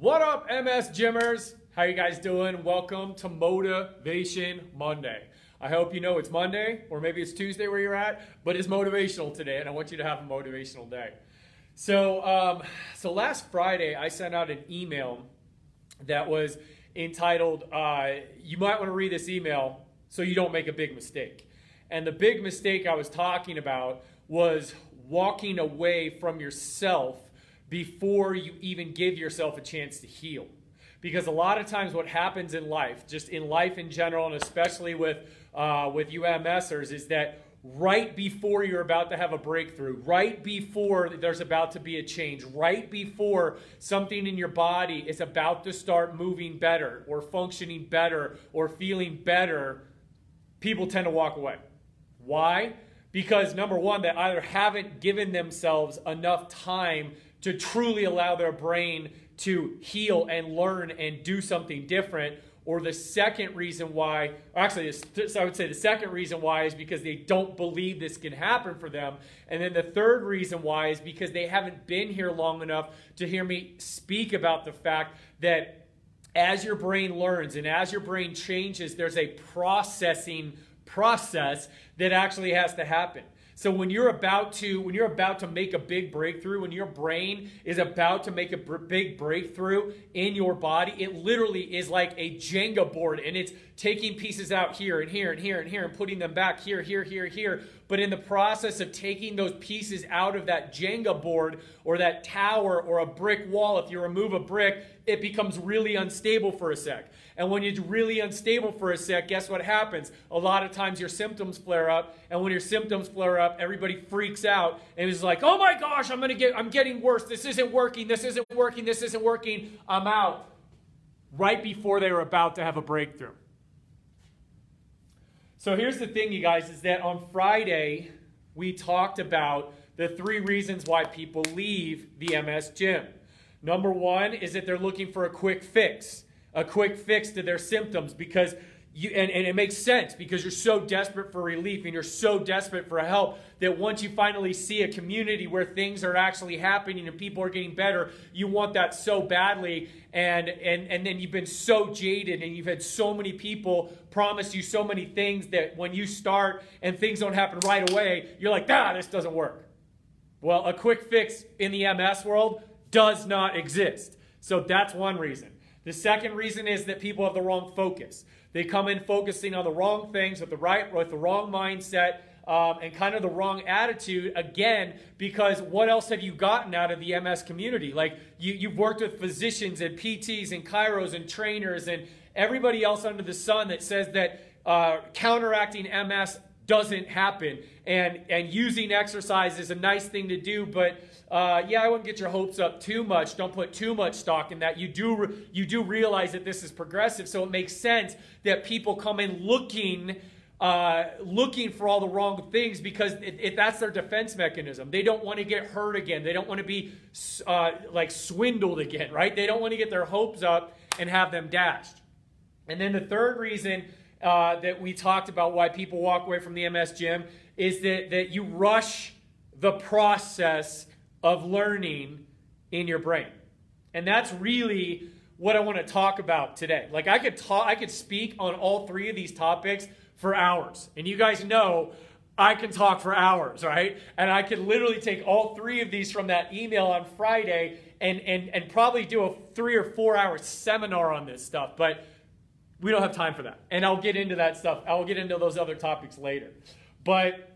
What up, MS Jimmers? How you guys doing? Welcome to Motivation Monday. I hope you know it's Monday, or maybe it's Tuesday where you're at, but it's motivational today, and I want you to have a motivational day. So, um, so last Friday, I sent out an email that was entitled, uh, "You might want to read this email so you don't make a big mistake." And the big mistake I was talking about was walking away from yourself before you even give yourself a chance to heal. Because a lot of times, what happens in life, just in life in general, and especially with uh, with UMSers, is that right before you're about to have a breakthrough, right before there's about to be a change, right before something in your body is about to start moving better or functioning better or feeling better, people tend to walk away. Why? Because number one, they either haven't given themselves enough time to truly allow their brain to heal and learn and do something different. Or the second reason why, actually, I would say the second reason why is because they don't believe this can happen for them. And then the third reason why is because they haven't been here long enough to hear me speak about the fact that as your brain learns and as your brain changes, there's a processing process that actually has to happen. So when you're about to when you're about to make a big breakthrough, when your brain is about to make a br- big breakthrough in your body, it literally is like a Jenga board and it's taking pieces out here and here and here and here and putting them back here, here, here, here. But in the process of taking those pieces out of that Jenga board or that tower or a brick wall, if you remove a brick, it becomes really unstable for a sec. And when you're really unstable for a sec, guess what happens? A lot of times your symptoms flare up, and when your symptoms flare up, everybody freaks out and is like, "Oh my gosh, I'm gonna get, I'm getting worse. This isn't working. This isn't working. This isn't working. I'm out." Right before they were about to have a breakthrough. So here's the thing, you guys, is that on Friday we talked about the three reasons why people leave the MS gym. Number one is that they're looking for a quick fix a quick fix to their symptoms because you, and, and it makes sense because you're so desperate for relief and you're so desperate for help that once you finally see a community where things are actually happening and people are getting better, you want that so badly. And, and, and then you've been so jaded and you've had so many people promise you so many things that when you start and things don't happen right away, you're like, ah, this doesn't work. Well, a quick fix in the MS world does not exist. So that's one reason. The second reason is that people have the wrong focus. They come in focusing on the wrong things with the right, with the wrong mindset, um, and kind of the wrong attitude again because what else have you gotten out of the ms community like you, you've worked with physicians and pts and chiros and trainers and everybody else under the sun that says that uh, counteracting ms doesn't happen and and using exercise is a nice thing to do but uh, yeah, I wouldn't get your hopes up too much. Don't put too much stock in that. You do you do realize that this is progressive, so it makes sense that people come in looking uh, looking for all the wrong things because that's their defense mechanism. They don't want to get hurt again. They don't want to be uh, like swindled again, right? They don't want to get their hopes up and have them dashed. And then the third reason uh, that we talked about why people walk away from the MS gym is that, that you rush the process of learning in your brain. And that's really what I want to talk about today. Like I could talk I could speak on all three of these topics for hours. And you guys know I can talk for hours, right? And I could literally take all three of these from that email on Friday and and and probably do a 3 or 4 hour seminar on this stuff, but we don't have time for that. And I'll get into that stuff. I'll get into those other topics later. But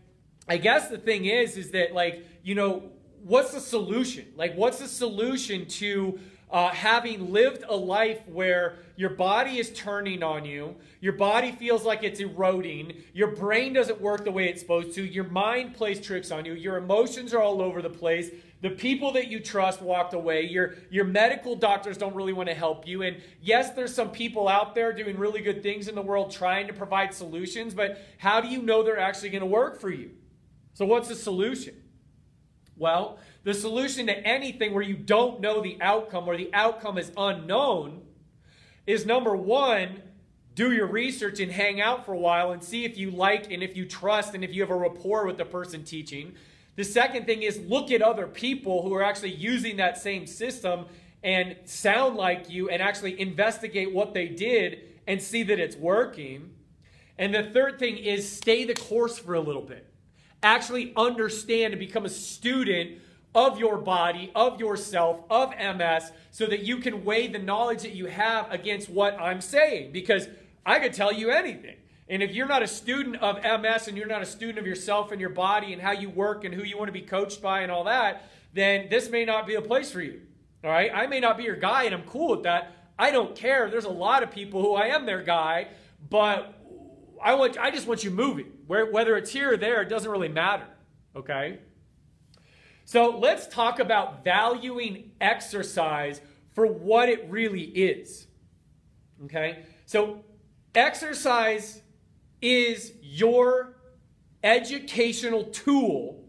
I guess the thing is is that like, you know, what's the solution? Like, what's the solution to uh, having lived a life where your body is turning on you, your body feels like it's eroding, your brain doesn't work the way it's supposed to, your mind plays tricks on you, your emotions are all over the place, the people that you trust walked away, your, your medical doctors don't really want to help you. And yes, there's some people out there doing really good things in the world trying to provide solutions, but how do you know they're actually going to work for you? So, what's the solution? Well, the solution to anything where you don't know the outcome or the outcome is unknown is number one, do your research and hang out for a while and see if you like and if you trust and if you have a rapport with the person teaching. The second thing is look at other people who are actually using that same system and sound like you and actually investigate what they did and see that it's working. And the third thing is stay the course for a little bit. Actually understand and become a student of your body, of yourself, of MS, so that you can weigh the knowledge that you have against what I'm saying. Because I could tell you anything. And if you're not a student of MS and you're not a student of yourself and your body and how you work and who you want to be coached by and all that, then this may not be a place for you. All right? I may not be your guy and I'm cool with that. I don't care. There's a lot of people who I am their guy, but I want I just want you moving. Whether it's here or there, it doesn't really matter. Okay? So let's talk about valuing exercise for what it really is. Okay? So exercise is your educational tool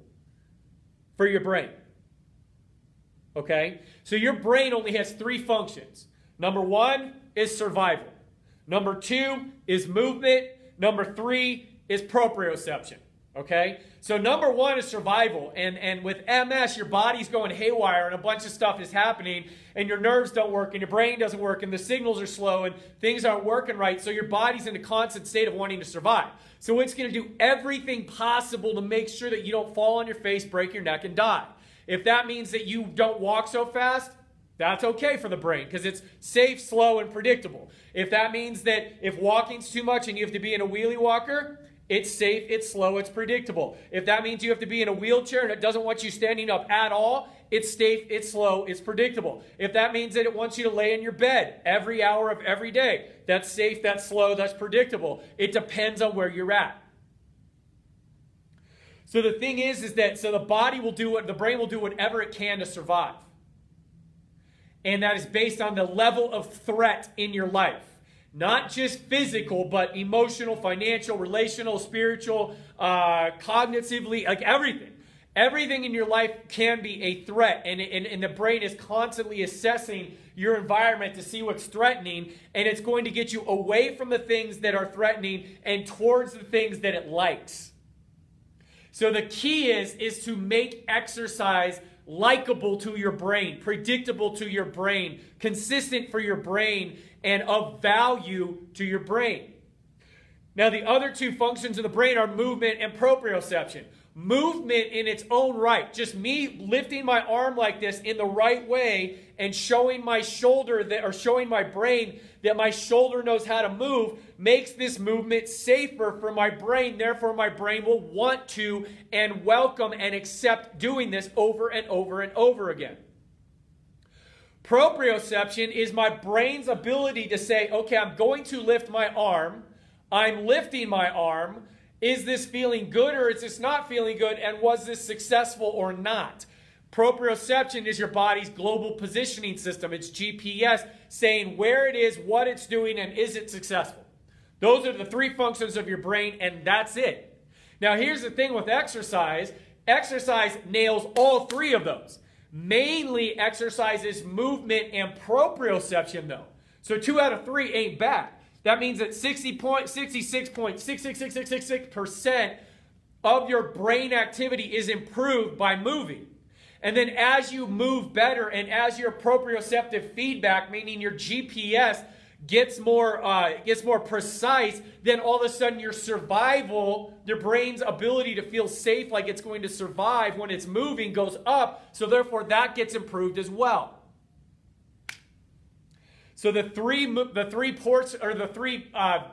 for your brain. Okay? So your brain only has three functions. Number one is survival. Number two is movement. Number three is proprioception. Okay? So number one is survival. And, and with MS, your body's going haywire and a bunch of stuff is happening and your nerves don't work and your brain doesn't work and the signals are slow and things aren't working right. So your body's in a constant state of wanting to survive. So it's going to do everything possible to make sure that you don't fall on your face, break your neck, and die. If that means that you don't walk so fast, that's okay for the brain because it's safe, slow, and predictable. If that means that if walking's too much and you have to be in a wheelie walker, it's safe, it's slow, it's predictable. If that means you have to be in a wheelchair and it doesn't want you standing up at all, it's safe, it's slow, it's predictable. If that means that it wants you to lay in your bed every hour of every day, that's safe, that's slow, that's predictable. It depends on where you're at. So the thing is, is that so the body will do what the brain will do whatever it can to survive. And that is based on the level of threat in your life. Not just physical, but emotional, financial, relational, spiritual, uh, cognitively, like everything. Everything in your life can be a threat, and, and, and the brain is constantly assessing your environment to see what's threatening, and it's going to get you away from the things that are threatening and towards the things that it likes. So the key is is to make exercise likable to your brain, predictable to your brain, consistent for your brain, and of value to your brain. Now, the other two functions of the brain are movement and proprioception. Movement in its own right, just me lifting my arm like this in the right way and showing my shoulder that, or showing my brain that my shoulder knows how to move, makes this movement safer for my brain. Therefore, my brain will want to and welcome and accept doing this over and over and over again. Proprioception is my brain's ability to say, okay, I'm going to lift my arm. I'm lifting my arm. Is this feeling good or is this not feeling good? And was this successful or not? Proprioception is your body's global positioning system. It's GPS saying where it is, what it's doing, and is it successful. Those are the three functions of your brain, and that's it. Now, here's the thing with exercise exercise nails all three of those mainly exercises movement and proprioception, though. So two out of three ain't bad. That means that 60.66.66666% of your brain activity is improved by moving. And then as you move better and as your proprioceptive feedback, meaning your GPS, gets more uh, gets more precise, then all of a sudden your survival, your brain's ability to feel safe, like it's going to survive when it's moving, goes up. So therefore, that gets improved as well. So the three the three ports or the three uh,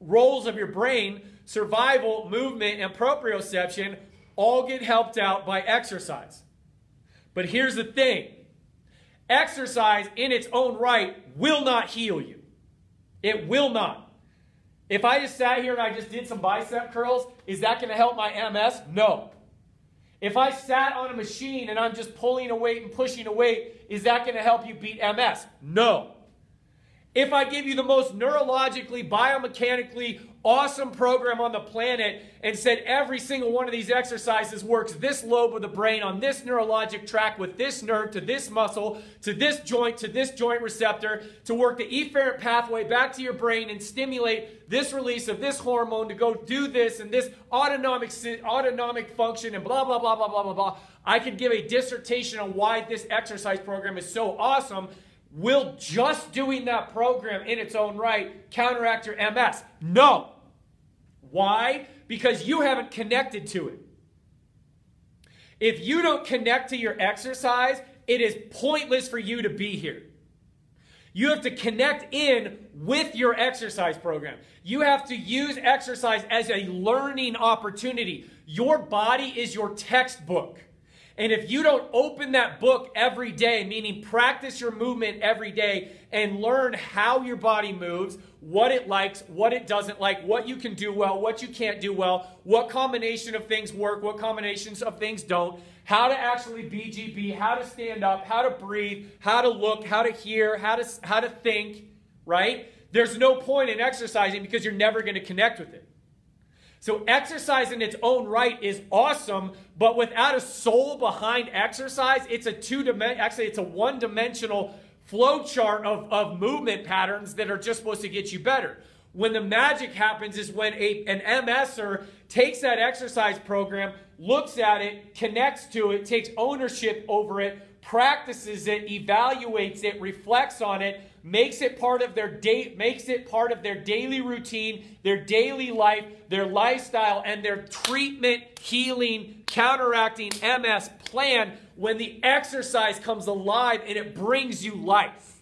roles of your brain, survival, movement, and proprioception, all get helped out by exercise. But here's the thing. Exercise in its own right will not heal you. It will not. If I just sat here and I just did some bicep curls, is that going to help my MS? No. If I sat on a machine and I'm just pulling a weight and pushing a weight, is that going to help you beat MS? No. If I give you the most neurologically, biomechanically awesome program on the planet and said every single one of these exercises works this lobe of the brain on this neurologic track with this nerve to this muscle to this joint to this joint receptor to work the efferent pathway back to your brain and stimulate this release of this hormone to go do this and this autonomic autonomic function and blah blah blah blah blah blah blah I could give a dissertation on why this exercise program is so awesome. Will just doing that program in its own right counteract your MS? No. Why? Because you haven't connected to it. If you don't connect to your exercise, it is pointless for you to be here. You have to connect in with your exercise program. You have to use exercise as a learning opportunity. Your body is your textbook. And if you don't open that book every day, meaning practice your movement every day and learn how your body moves, what it likes, what it doesn't like, what you can do well, what you can't do well, what combination of things work, what combinations of things don't, how to actually BGB, how to stand up, how to breathe, how to look, how to hear, how to, how to think, right? There's no point in exercising because you're never going to connect with it. So exercise in its own right is awesome, but without a soul behind exercise, it's a two dimensional, actually it's a one dimensional flow chart of, of movement patterns that are just supposed to get you better. When the magic happens is when a, an MSer takes that exercise program, looks at it, connects to it, takes ownership over it, practices it, evaluates it, reflects on it, makes it part of their day, makes it part of their daily routine, their daily life, their lifestyle, and their treatment, healing, counteracting MS plan when the exercise comes alive and it brings you life.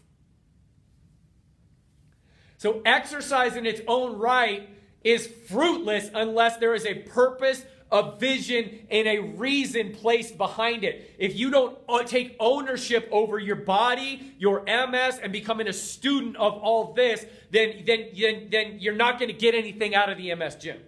So, exercise in its own right is fruitless unless there is a purpose a vision and a reason placed behind it. If you don't uh, take ownership over your body, your MS, and becoming a student of all this, then, then, then, then you're not going to get anything out of the MS gym.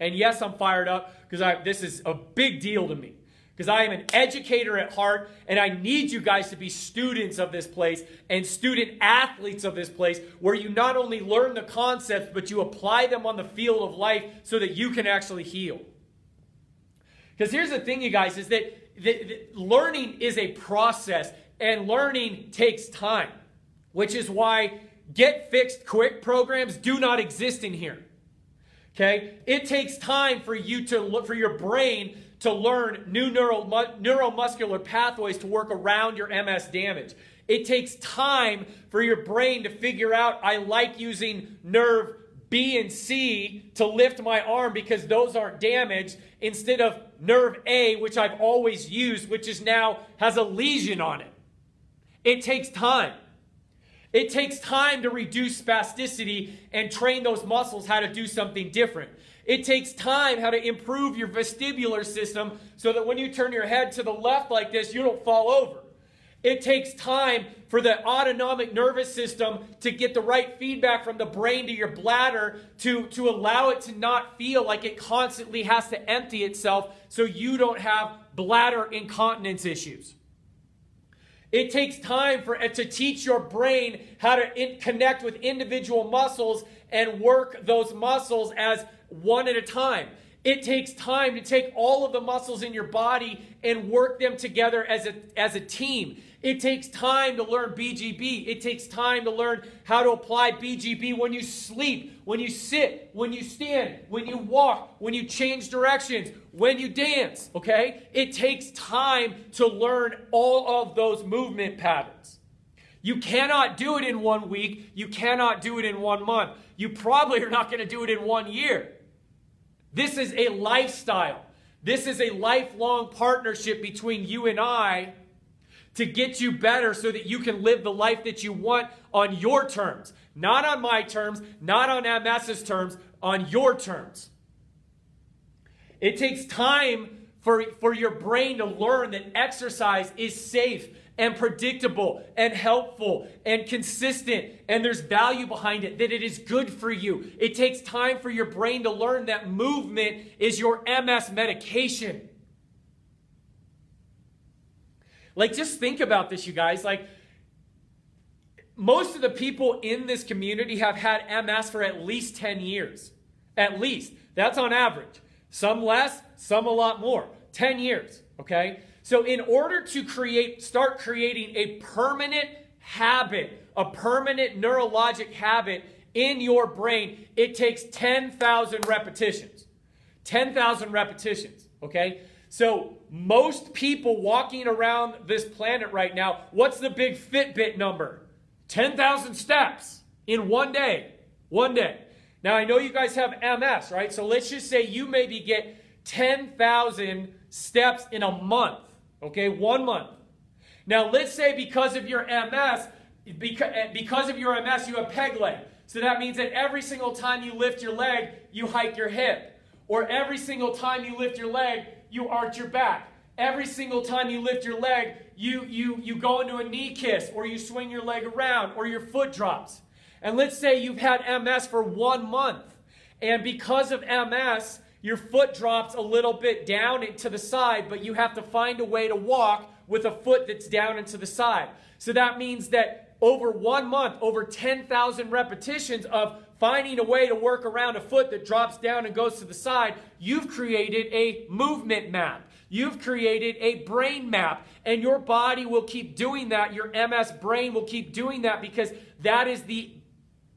And yes, I'm fired up because this is a big deal to me. Because I am an educator at heart, and I need you guys to be students of this place and student athletes of this place, where you not only learn the concepts, but you apply them on the field of life so that you can actually heal. Because here's the thing, you guys, is that, that learning is a process and learning takes time, which is why get fixed quick programs do not exist in here. Okay? It takes time for you to look for your brain to learn new neural, neuromuscular pathways to work around your MS damage. It takes time for your brain to figure out I like using nerve B and C to lift my arm because those aren't damaged instead of nerve A, which I've always used, which is now has a lesion on it. It takes time. It takes time to reduce spasticity and train those muscles how to do something different. It takes time how to improve your vestibular system so that when you turn your head to the left like this, you don't fall over. It takes time for the autonomic nervous system to get the right feedback from the brain to your bladder to, to allow it to not feel like it constantly has to empty itself so you don't have bladder incontinence issues. It takes time for to teach your brain how to in, connect with individual muscles and work those muscles as one at a time. It takes time to take all of the muscles in your body and work them together as a, as a team. It takes time to learn BGB. It takes time to learn how to apply BGB when you sleep, when you sit, when you stand, when you walk, when you change directions, when you dance, okay? It takes time to learn all of those movement patterns. You cannot do it in one week. You cannot do it in one month. You probably are not going to do it in one year. This is a lifestyle. This is a lifelong partnership between you and I to get you better so that you can live the life that you want on your terms. Not on my terms, not on MS's terms, on your terms. It takes time for, for your brain to learn that exercise is safe and predictable and helpful and consistent and there's value behind it, that it is good for you. It takes time for your brain to learn that movement is your MS medication. Like, just think about this, you guys. Like, most of the people in this community have had MS for at least 10 years. At least. That's on average. Some less, some a lot more. 10 years, okay? So, in order to create, start creating a permanent habit, a permanent neurologic habit in your brain, it takes 10,000 repetitions. 10,000 repetitions, okay? So, most people walking around this planet right now, what's the big Fitbit number? 10,000 steps in one day. One day. Now, I know you guys have MS, right? So, let's just say you maybe get 10,000 steps in a month, okay? One month. Now, let's say because of your MS, eh, because of your MS, you have peg leg. So that means that every single time you lift your leg, you hike your hip. Or every single time you lift your leg, you arch your back. Every single time you lift your leg, you, you, you go into a knee kiss, or you swing your leg around, or your foot drops. And let's say you've had MS for one month. And because of MS, your foot drops a little bit down to the side, but you have to find a way to walk with a foot that's down into the side. So that means that over one month, over 10,000 repetitions of finding a way to work around a foot that drops down and goes to the side, you've created a movement map. You've created a brain map, and your body will keep doing that. Your MS brain will keep doing that because that is the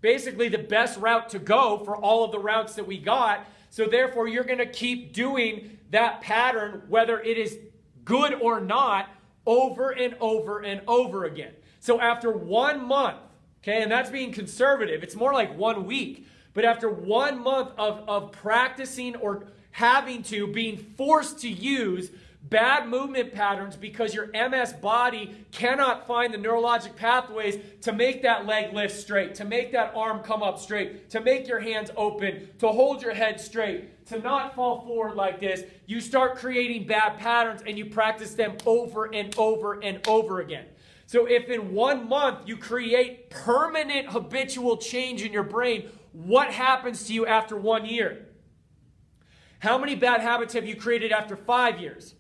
basically the best route to go for all of the routes that we got. So therefore, you're going to keep doing that pattern, whether it is good or not, over and over and over again. So after one month, okay, and that's being conservative, it's more like one week. But after one month of, of practicing or having to, being forced to use bad movement patterns because your MS body cannot find the neurologic pathways to make that leg lift straight, to make that arm come up straight, to make your hands open, to hold your head straight, to not fall forward like this, you start creating bad patterns and you practice them over and over and over again. So, if in one month you create permanent habitual change in your brain, what happens to you after one year? How many bad habits have you created after five years?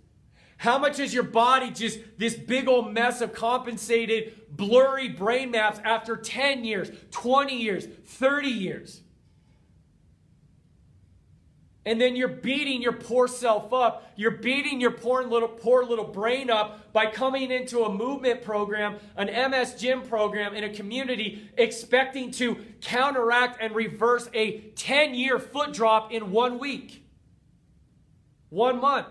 How much is your body just this big old mess of compensated, blurry brain maps after 10 years, 20 years, 30 years? And then you're beating your poor self up. You're beating your poor little, poor little brain up by coming into a movement program, an MS gym program in a community, expecting to counteract and reverse a 10 year foot drop in one week, one month.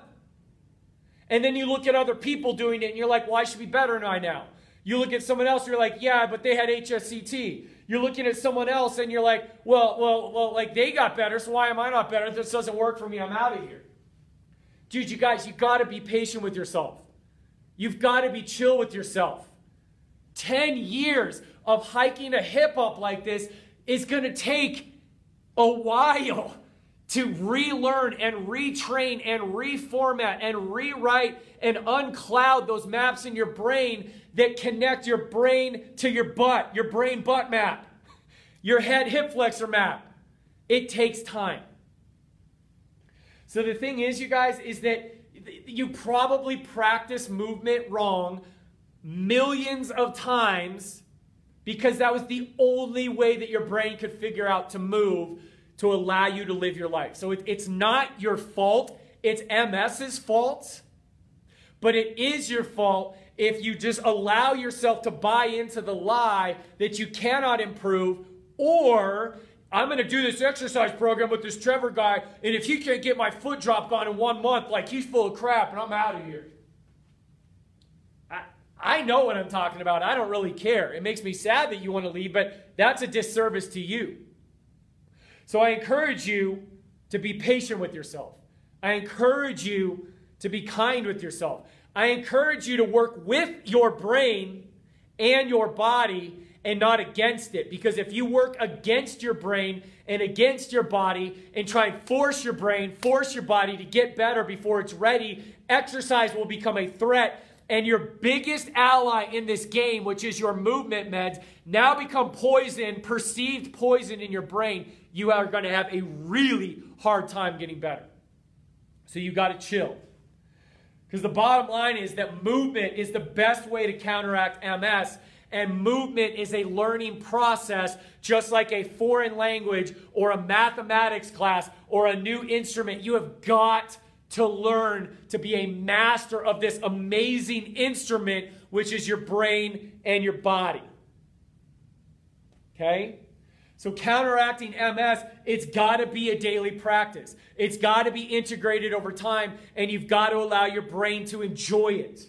And then you look at other people doing it and you're like, well, I should be better than I now. You look at someone else, you're like, yeah, but they had HSCT. You're looking at someone else and you're like, well, well, well, like they got better, so why am I not better? This doesn't work for me. I'm out of here. Dude, you guys, you got to be patient with yourself. You've got to be chill with yourself. 10 years of hiking a hip up like this is going to take a while to relearn and retrain and reformat and rewrite and uncloud those maps in your brain that connect your brain to your butt, your brain butt map, your head hip flexor map. It takes time. So the thing is, you guys, is that you probably practice movement wrong millions of times because that was the only way that your brain could figure out to move to allow you to live your life. So it, it's not your fault, it's MS's fault, but it is your fault if you just allow yourself to buy into the lie that you cannot improve or I'm going to do this exercise program with this Trevor guy, and if he can't get my foot dropped on in one month, like he's full of crap, and I'm out of here. I, I know what I'm talking about. I don't really care. It makes me sad that you want to leave, but that's a disservice to you. So I encourage you to be patient with yourself. I encourage you to be kind with yourself. I encourage you to work with your brain and your body and not against it. Because if you work against your brain and against your body and try and force your brain, force your body to get better before it's ready, exercise will become a threat and your biggest ally in this game, which is your movement meds, now become poison, perceived poison in your brain, you are going to have a really hard time getting better. So you got to chill. Because the bottom line is that movement is the best way to counteract MS, and movement is a learning process, just like a foreign language or a mathematics class or a new instrument. You have got to learn to be a master of this amazing instrument, which is your brain and your body. Okay? So, counteracting MS, it's got to be a daily practice. It's got to be integrated over time, and you've got to allow your brain to enjoy it.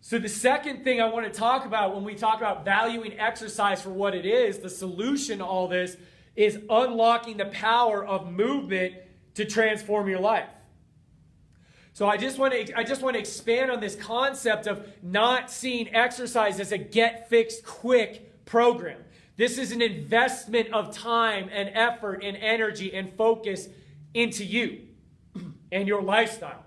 So, the second thing I want to talk about when we talk about valuing exercise for what it is, the solution to all this is unlocking the power of movement to transform your life. So I just want to I just want to expand on this concept of not seeing exercise as a get fixed quick program. This is an investment of time and effort and energy and focus into you and your lifestyle.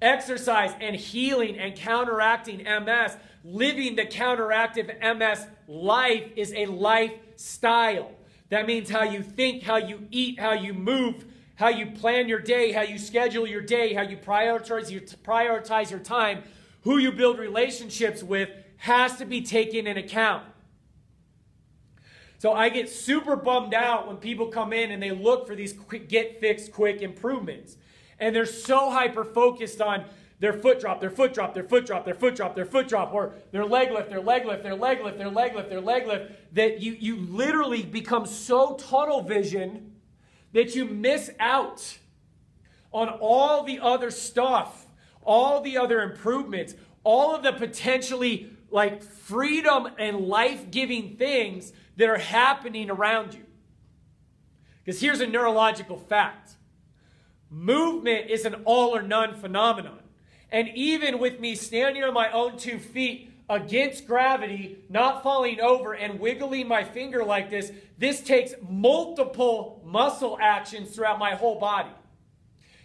Exercise and healing and counteracting MS, living the counteractive MS life is a lifestyle. That means how you think, how you eat, how you move, how you plan your day, how you schedule your day, how you prioritize your, prioritize your time, who you build relationships with has to be taken in account. So I get super bummed out when people come in and they look for these quick, get fixed quick improvements. And they're so hyper focused on their foot drop, their foot drop, their foot drop, their foot drop, their foot drop, or their leg lift, their leg lift, their leg lift, their leg lift, their leg lift, that you, you literally become so tunnel vision that you miss out on all the other stuff, all the other improvements, all of the potentially like freedom and life giving things that are happening around you. Because here's a neurological fact movement is an all or none phenomenon. And even with me standing on my own two feet, against gravity, not falling over, and wiggling my finger like this, this takes multiple muscle actions throughout my whole body.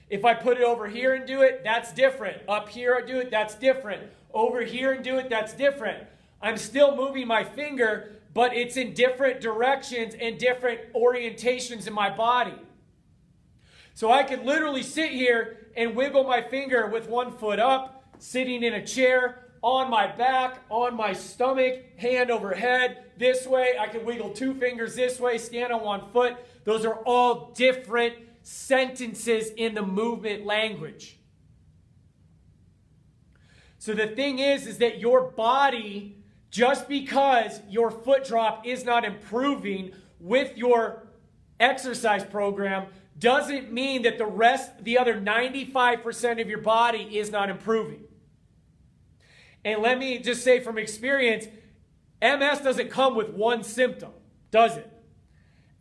If I put it over here and do it, that's different. Up here I do it, that's different. Over here and do it, that's different. I'm still moving my finger, but it's in different directions and different orientations in my body. So I could literally sit here and wiggle my finger with one foot up, sitting in a chair, on my back, on my stomach, hand over head, this way. I can wiggle two fingers this way, stand on one foot. Those are all different sentences in the movement language. So the thing is, is that your body, just because your foot drop is not improving with your exercise program, doesn't mean that the rest, the other 95% of your body is not improving. And let me just say from experience, MS doesn't come with one symptom, does it?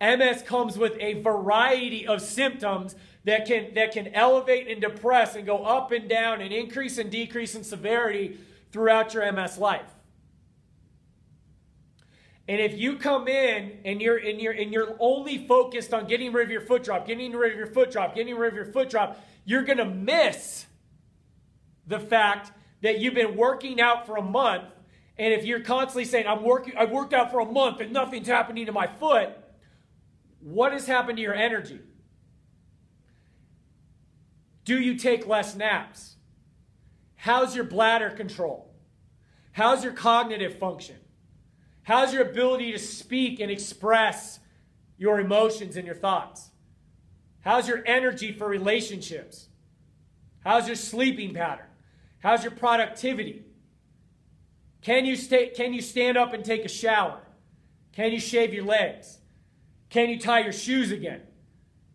MS comes with a variety of symptoms that can, that can elevate and depress and go up and down and increase and decrease in severity throughout your MS life. And if you come in and you're and you're and you're only focused on getting rid of your foot drop, getting rid of your foot drop, getting rid of your foot drop, you're gonna miss the fact that you've been working out for a month, and if you're constantly saying, I'm working, I've worked out for a month and nothing's happening to my foot, what has happened to your energy? Do you take less naps? How's your bladder control? How's your cognitive function? How's your ability to speak and express your emotions and your thoughts? How's your energy for relationships? How's your sleeping pattern? How's your productivity? Can you, stay, can you stand up and take a shower? Can you shave your legs? Can you tie your shoes again?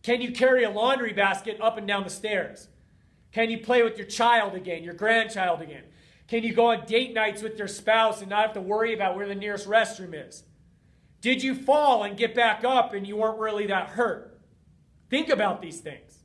Can you carry a laundry basket up and down the stairs? Can you play with your child again, your grandchild again? Can you go on date nights with your spouse and not have to worry about where the nearest restroom is? Did you fall and get back up and you weren't really that hurt? Think about these things.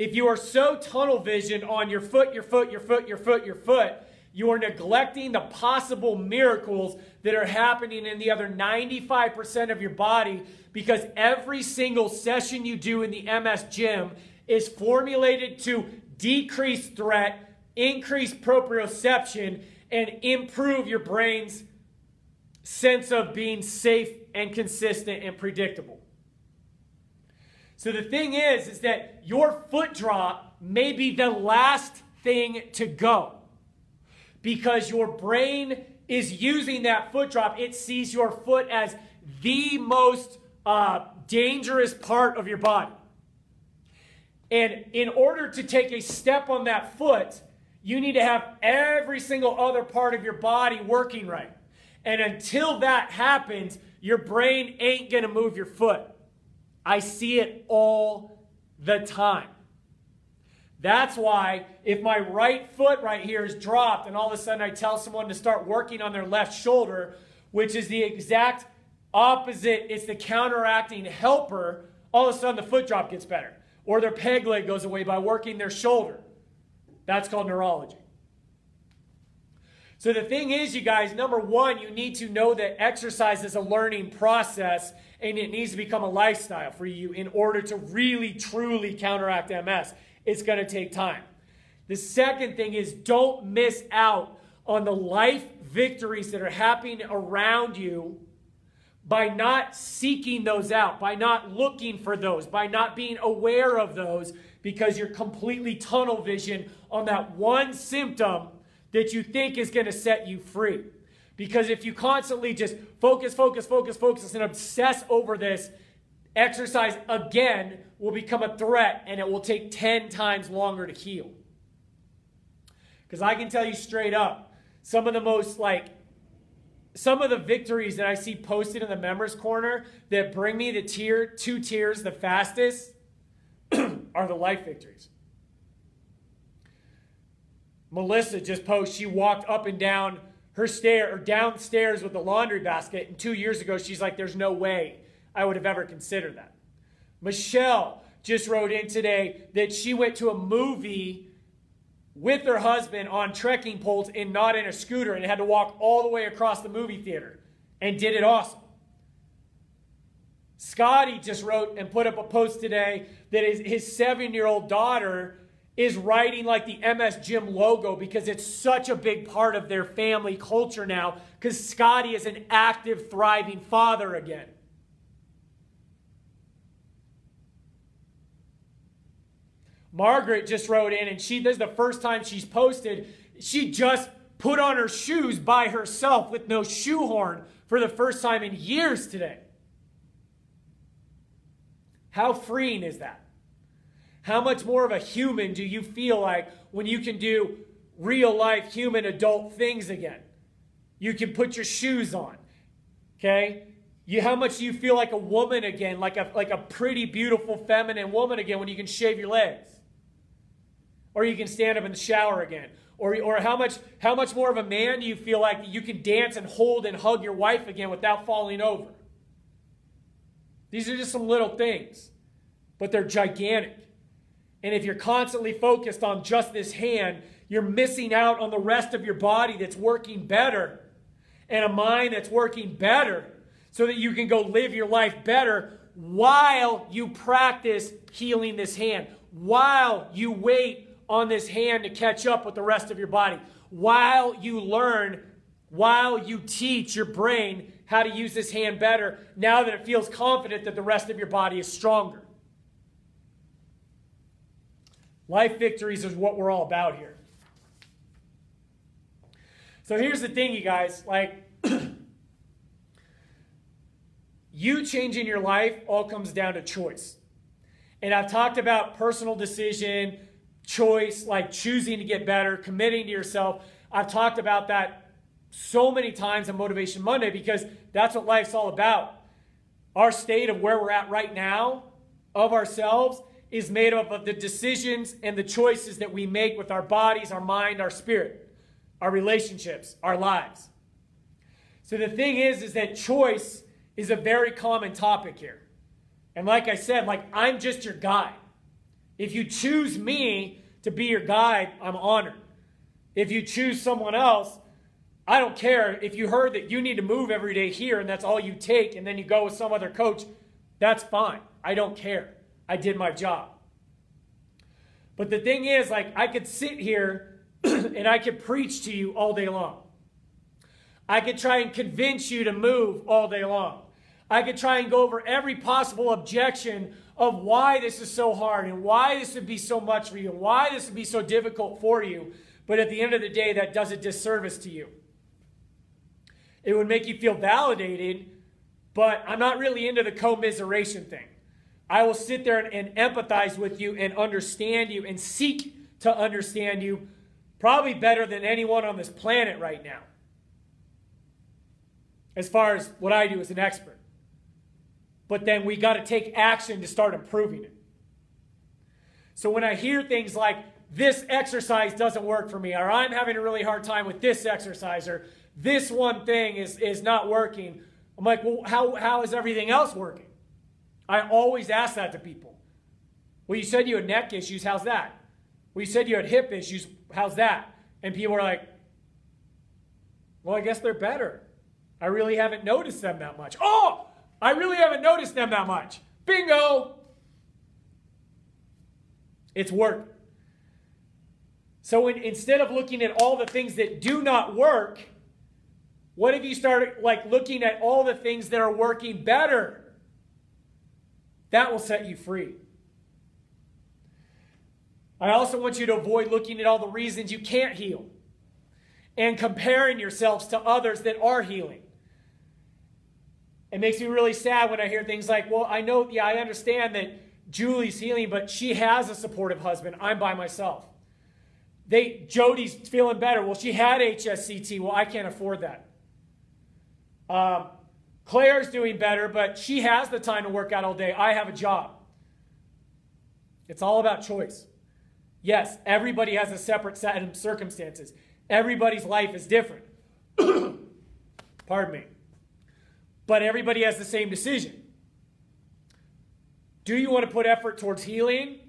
If you are so tunnel vision on your foot, your foot, your foot, your foot, your foot, you are neglecting the possible miracles that are happening in the other 95% of your body because every single session you do in the MS gym is formulated to decrease threat, increase proprioception, and improve your brain's sense of being safe and consistent and predictable. So the thing is, is that your foot drop may be the last thing to go because your brain is using that foot drop. It sees your foot as the most uh, dangerous part of your body. And in order to take a step on that foot, you need to have every single other part of your body working right. And until that happens, your brain ain't going to move your foot. I see it all the time. That's why if my right foot right here is dropped and all of a sudden I tell someone to start working on their left shoulder, which is the exact opposite, it's the counteracting helper, all of a sudden the foot drop gets better. Or their peg leg goes away by working their shoulder. That's called neurology. So the thing is, you guys, number one, you need to know that exercise is a learning process and it needs to become a lifestyle for you in order to really, truly counteract MS. It's going to take time. The second thing is don't miss out on the life victories that are happening around you by not seeking those out, by not looking for those, by not being aware of those, because you're completely tunnel vision on that one symptom that you think is going to set you free. Because if you constantly just focus, focus, focus, focus, and obsess over this, exercise again will become a threat and it will take 10 times longer to heal. Because I can tell you straight up, some of the most like, some of the victories that I see posted in the members corner that bring me the tear, two tears the fastest are the life victories. Melissa just posted she walked up and down her stair or downstairs with the laundry basket, and two years ago she's like, "There's no way I would have ever considered that." Michelle just wrote in today that she went to a movie with her husband on trekking poles and not in a scooter and had to walk all the way across the movie theater and did it awesome. Scotty just wrote and put up a post today that his, his seven year old daughter is writing like the MS Gym logo because it's such a big part of their family culture now because Scotty is an active, thriving father again. Margaret just wrote in, and she this is the first time she's posted. She just put on her shoes by herself with no shoehorn for the first time in years today. How freeing is that? How much more of a human do you feel like when you can do real life human adult things again? You can put your shoes on. Okay? You, how much do you feel like a woman again, like a, like a pretty, beautiful, feminine woman again when you can shave your legs? Or you can stand up in the shower again. Or, or how, much, how much more of a man do you feel like you can dance and hold and hug your wife again without falling over? These are just some little things, but they're gigantic. And if you're constantly focused on just this hand, you're missing out on the rest of your body that's working better and a mind that's working better so that you can go live your life better while you practice healing this hand, while you wait on this hand to catch up with the rest of your body while you learn, while you teach your brain how to use this hand better now that it feels confident that the rest of your body is stronger. Life victories is what we're all about here. So here's the thing, you guys. Like, you changing your life all comes down to choice. And I've talked about personal decision, choice, like choosing to get better, committing to yourself. I've talked about that so many times on Motivation Monday because that's what life's all about. Our state of where we're at right now of ourselves is made up of the decisions and the choices that we make with our bodies, our mind, our spirit, our relationships, our lives. So the thing is is that choice is a very common topic here. And like I said, like I'm just your guide. If you choose me, to be your guide, I'm honored. If you choose someone else, I don't care. If you heard that you need to move every day here and that's all you take, and then you go with some other coach, that's fine. I don't care. I did my job. But the thing is, like, I could sit here and I could preach to you all day long. I could try and convince you to move all day long. I could try and go over every possible objection of why this is so hard and why this would be so much for you and why this would be so difficult for you. But at the end of the day, that does a disservice to you. It would make you feel validated, but I'm not really into the commiseration thing. I will sit there and, and empathize with you and understand you and seek to understand you probably better than anyone on this planet right now. as far as what I do as an expert. But then we got to take action to start improving it. So when I hear things like, this exercise doesn't work for me, or I'm having a really hard time with this exercise, or this one thing is, is not working, I'm like, well, how, how is everything else working? I always ask that to people. Well, you said you had neck issues, how's that? Well, you said you had hip issues, how's that? And people are like, well, I guess they're better. I really haven't noticed them that much. Oh, I really haven't noticed them that much. Bingo! It's work. So in, instead of looking at all the things that do not work, what if you start like looking at all the things that are working better? That will set you free. I also want you to avoid looking at all the reasons you can't heal and comparing yourselves to others that are healing. It makes me really sad when I hear things like, well, I know, yeah, I understand that Julie's healing, but she has a supportive husband. I'm by myself. They Jody's feeling better. Well, she had HSCT. Well, I can't afford that. Um, Claire's doing better, but she has the time to work out all day. I have a job. It's all about choice. Yes, everybody has a separate set of circumstances. Everybody's life is different. Pardon me. But everybody has the same decision. Do you want to put effort towards healing?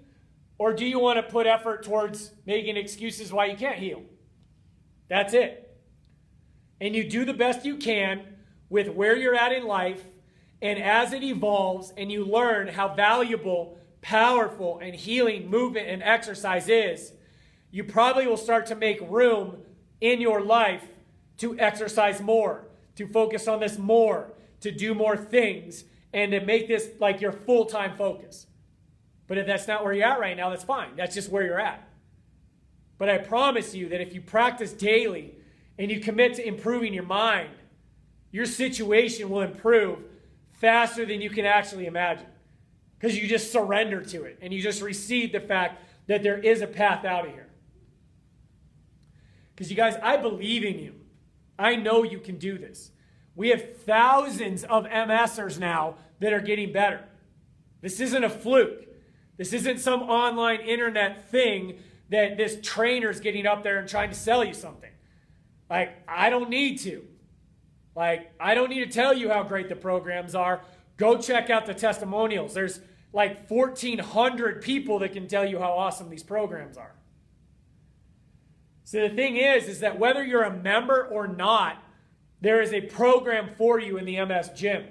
Or do you want to put effort towards making excuses why you can't heal? That's it. And you do the best you can with where you're at in life. And as it evolves and you learn how valuable, powerful, and healing movement and exercise is, you probably will start to make room in your life to exercise more, to focus on this more, to do more things, and to make this like your full time focus. But if that's not where you're at right now, that's fine. That's just where you're at. But I promise you that if you practice daily and you commit to improving your mind, your situation will improve faster than you can actually imagine. Because you just surrender to it and you just receive the fact that there is a path out of here. Because you guys, I believe in you. I know you can do this. We have thousands of MSers now that are getting better. This isn't a fluke. This isn't some online internet thing that this trainer's getting up there and trying to sell you something. Like, I don't need to. Like, I don't need to tell you how great the programs are. Go check out the testimonials. There's like 1,400 people that can tell you how awesome these programs are. So the thing is, is that whether you're a member or not, there is a program for you in the MS gym.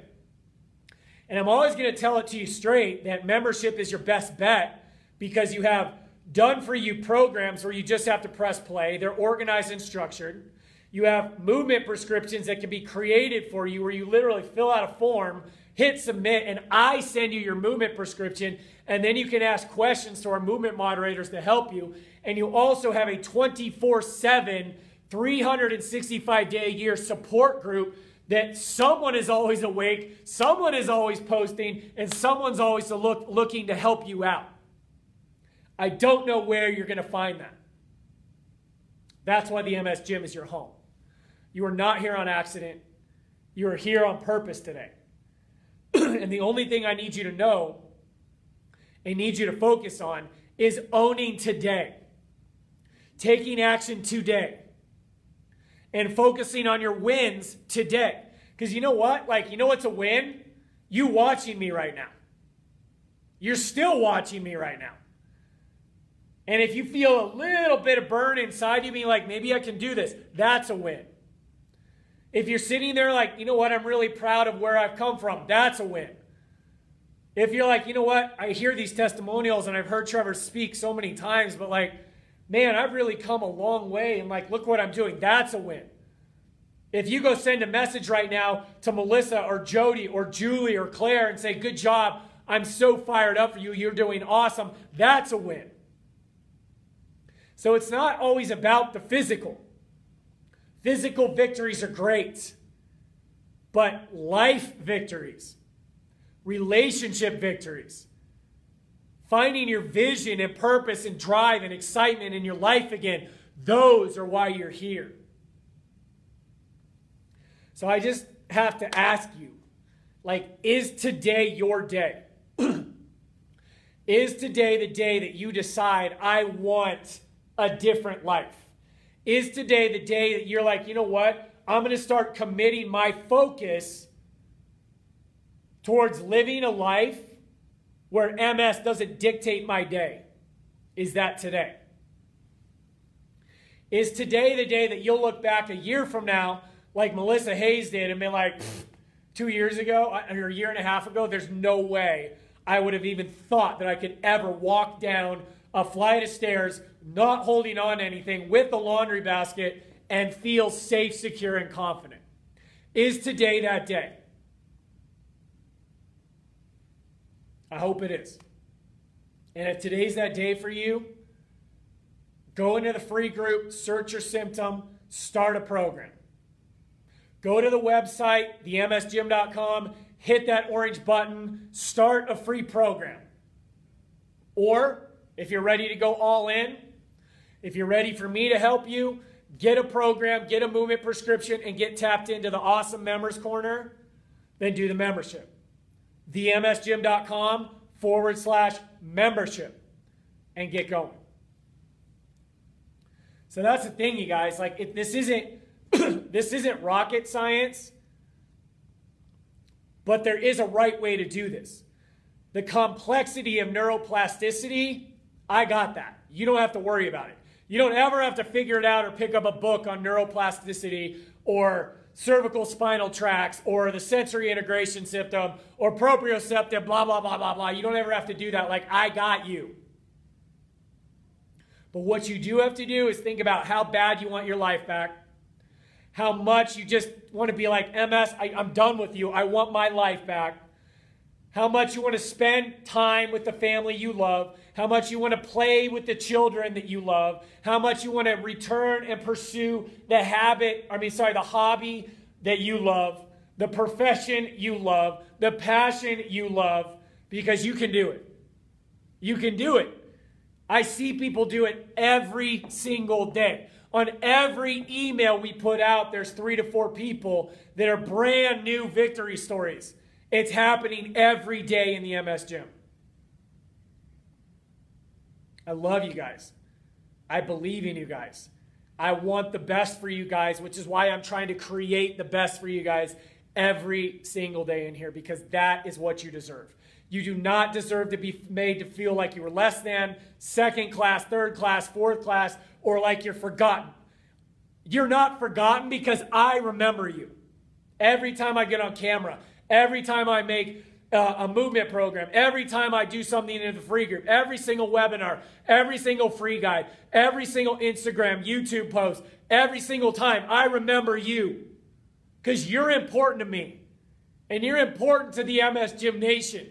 And I'm always going to tell it to you straight that membership is your best bet because you have done for you programs where you just have to press play. They're organized and structured. You have movement prescriptions that can be created for you where you literally fill out a form, hit submit, and I send you your movement prescription. And then you can ask questions to our movement moderators to help you. And you also have a 24 7, 365 day a year support group that someone is always awake, someone is always posting, and someone's always look, looking to help you out. I don't know where you're going to find that. That's why the MS Gym is your home. You are not here on accident. You are here on purpose today. and the only thing I need you to know and need you to focus on is owning today, taking action today and focusing on your wins today. Because you know what? Like, you know what's a win? You watching me right now. You're still watching me right now. And if you feel a little bit of burn inside you, being like, maybe I can do this, that's a win. If you're sitting there like, you know what, I'm really proud of where I've come from, that's a win. If you're like, you know what, I hear these testimonials and I've heard Trevor speak so many times, but like, man, I've really come a long way and like, look what I'm doing. That's a win. If you go send a message right now to Melissa or Jody or Julie or Claire and say, good job, I'm so fired up for you, you're doing awesome, that's a win. So it's not always about the physical. Physical victories are great, but life victories, relationship victories, finding your vision and purpose and drive and excitement in your life again. Those are why you're here. So I just have to ask you like, is today your day? is today the day that you decide, I want a different life? Is today the day that you're like, you know what? I'm going to start committing my focus towards living a life where MS doesn't dictate my day? Is that today? Is today the day that you'll look back a year from now, like Melissa Hayes did, and be like, two years ago uh, or a year and a half ago, there's no way I would have even thought that I could ever walk down a flight of stairs, not holding on to anything, with the laundry basket, and feel safe, secure, and confident? Is today that day? I hope it is. And if today's that day for you, go into the free group, search your symptom, start a program. Go to the website, themsgym.com, hit that orange button, start a free program. Or if you're ready to go all in, if you're ready for me to help you, get a program, get a movement prescription, and get tapped into the awesome members corner, then do the membership. Themsgym.com forward slash membership and get going. So that's the thing, you guys. Like, if this isn't this isn't rocket science, but there is a right way to do this. The complexity of neuroplasticity, I got that. You don't have to worry about it. You don't ever have to figure it out or pick up a book on neuroplasticity or cervical spinal tracts or the sensory integration symptom or proprioceptive, blah, blah, blah, blah, blah. You don't ever have to do that. Like, I got you. But what you do have to do is think about how bad you want your life back how much you just want to be like, MS, I, I'm done with you. I want my life back. How much you want to spend time with the family you love. How much you want to play with the children that you love. How much you want to return and pursue the habit, I mean, sorry, the hobby that you love, the profession you love, the passion you love, because you can do it. You can do it. I see people do it every single day. On every email we put out, there's three to four people that are brand new victory stories. It's happening every day in the MS gym. I love you guys. I believe in you guys. I want the best for you guys, which is why I'm trying to create the best for you guys every single day in here because that is what you deserve. You do not deserve to be made to feel like you were less than, second class, third class, fourth class, or like you're forgotten. You're not forgotten because I remember you. Every time I get on camera, every time I make uh, a movement program, every time I do something in the free group, every single webinar, every single free guide, every single Instagram, YouTube post, every single time, I remember you because you're important to me and you're important to the MS Gym Nation.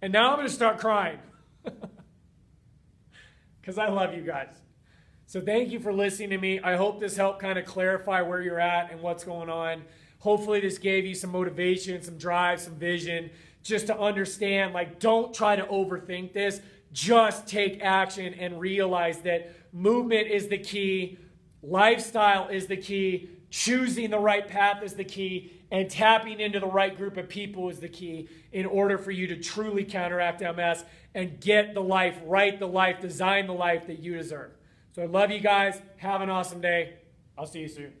And now I'm going to start crying because I love you guys. So thank you for listening to me. I hope this helped kind of clarify where you're at and what's going on. Hopefully, this gave you some motivation, some drive, some vision, just to understand like, don't try to overthink this. Just take action and realize that movement is the key, lifestyle is the key, choosing the right path is the key, and tapping into the right group of people is the key in order for you to truly counteract MS and get the life right, the life, design the life that you deserve. So I love you guys. Have an awesome day. I'll see you soon.